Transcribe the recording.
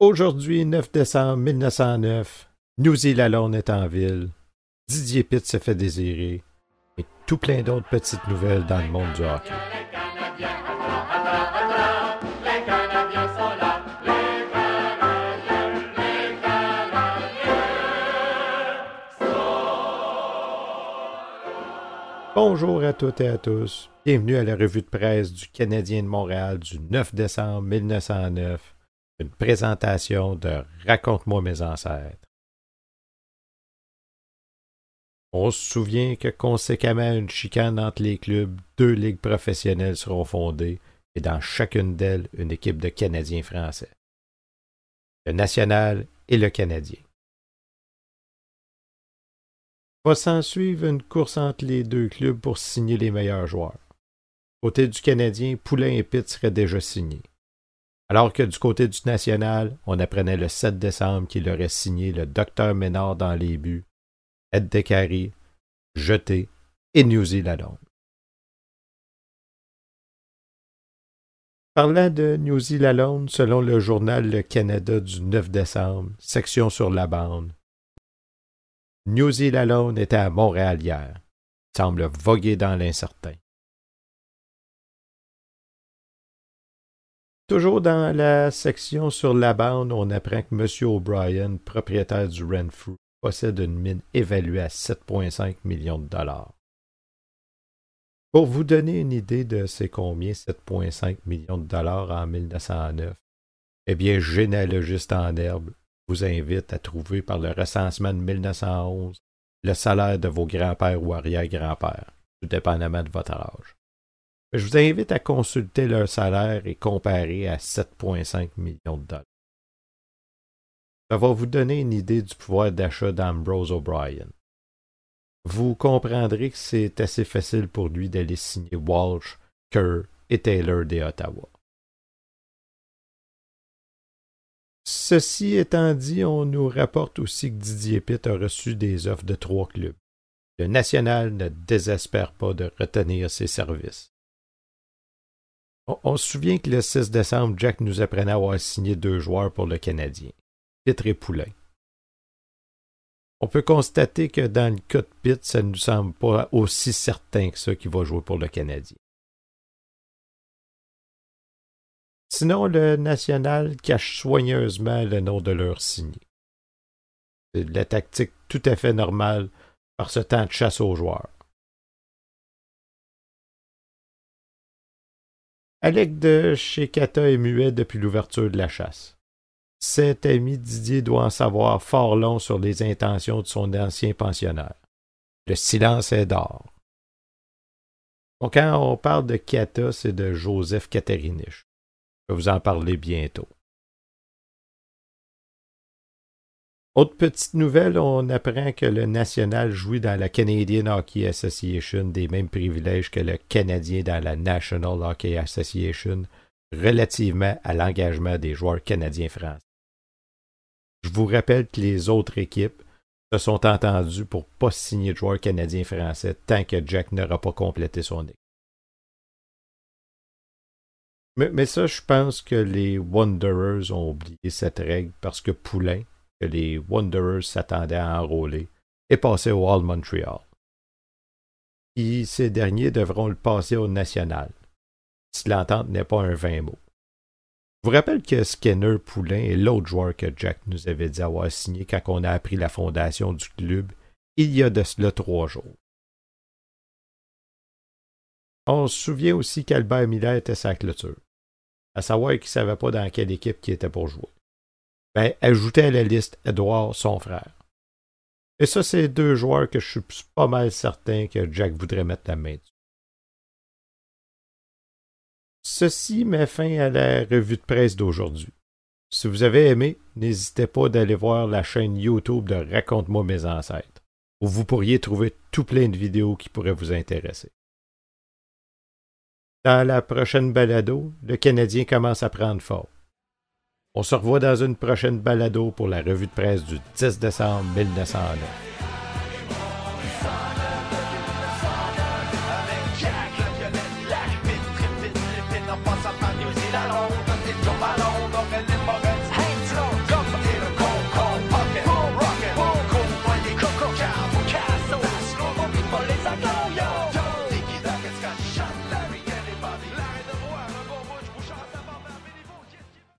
Aujourd'hui, 9 décembre 1909, New Zealand est en ville, Didier Pitt se fait désirer, et tout plein d'autres petites nouvelles dans le monde du hockey. Bonjour à toutes et à tous. Bienvenue à la revue de presse du Canadien de Montréal du 9 décembre 1909. Une présentation de Raconte-moi mes ancêtres. On se souvient que conséquemment une chicane entre les clubs, deux ligues professionnelles seront fondées et dans chacune d'elles une équipe de Canadiens français. Le national et le Canadien. Va s'en suivre une course entre les deux clubs pour signer les meilleurs joueurs. Côté du Canadien, Poulain et Pitt seraient déjà signés. Alors que du côté du National, on apprenait le 7 décembre qu'il aurait signé le docteur Ménard dans les buts, Ed Decary, Jeté et New Zealand. Parlant de New Zealand, selon le journal Le Canada du 9 décembre, section sur la bande, New Zealand était à Montréal hier. semble voguer dans l'incertain. Toujours dans la section sur la bande, on apprend que M. O'Brien, propriétaire du Renfrew, possède une mine évaluée à 7,5 millions de dollars. Pour vous donner une idée de c'est combien 7,5 millions de dollars en 1909, eh bien, généalogiste en herbe vous invite à trouver par le recensement de 1911 le salaire de vos grands-pères ou arrière-grands-pères, tout dépendamment de votre âge. Je vous invite à consulter leur salaire et comparer à 7,5 millions de dollars. Ça va vous donner une idée du pouvoir d'achat d'Ambrose O'Brien. Vous comprendrez que c'est assez facile pour lui d'aller signer Walsh, Kerr et Taylor des Ottawa. Ceci étant dit, on nous rapporte aussi que Didier Pitt a reçu des offres de trois clubs. Le National ne désespère pas de retenir ses services. On, se souvient que le 6 décembre, Jack nous apprenait à avoir signé deux joueurs pour le Canadien, Pitt et Poulain. On peut constater que dans le cas de Pitt, ça ne nous semble pas aussi certain que ça qu'il va jouer pour le Canadien. Sinon, le national cache soigneusement le nom de leur signé. C'est la tactique tout à fait normale par ce temps de chasse aux joueurs. Alec de chez Kata est muet depuis l'ouverture de la chasse. Cet ami Didier doit en savoir fort long sur les intentions de son ancien pensionnaire. Le silence est d'or. quand on parle de Kata, c'est de Joseph Caterinich. Je vais vous en parler bientôt. Autre petite nouvelle, on apprend que le national jouit dans la Canadian Hockey Association des mêmes privilèges que le Canadien dans la National Hockey Association relativement à l'engagement des joueurs canadiens français. Je vous rappelle que les autres équipes se sont entendues pour ne pas signer de joueurs canadiens français tant que Jack n'aura pas complété son équipe. Mais, ça, je pense que les Wanderers ont oublié cette règle parce que Poulain, que les Wanderers s'attendaient à enrôler, est passé au Hall Montreal. Et ces derniers devront le passer au National, si l'entente n'est pas un 20 mots. Je vous rappelle que Skinner Poulain est l'autre joueur que Jack nous avait dit avoir signé quand on a appris la fondation du club il y a de cela trois jours. On se souvient aussi qu'Albert Miller était sa clôture à savoir qu'il ne savait pas dans quelle équipe il était pour jouer. Ben, à la liste Edouard, son frère. Et ça, c'est deux joueurs que je suis pas mal certain que Jack voudrait mettre la main dessus. Ceci met fin à la revue de presse d'aujourd'hui. Si vous avez aimé, n'hésitez pas d'aller voir la chaîne YouTube de Raconte-moi mes ancêtres, où vous pourriez trouver tout plein de vidéos qui pourraient vous intéresser. Dans la prochaine balado, le Canadien commence à prendre forme. On se revoit dans une prochaine balado pour la revue de presse du 10 décembre 1909.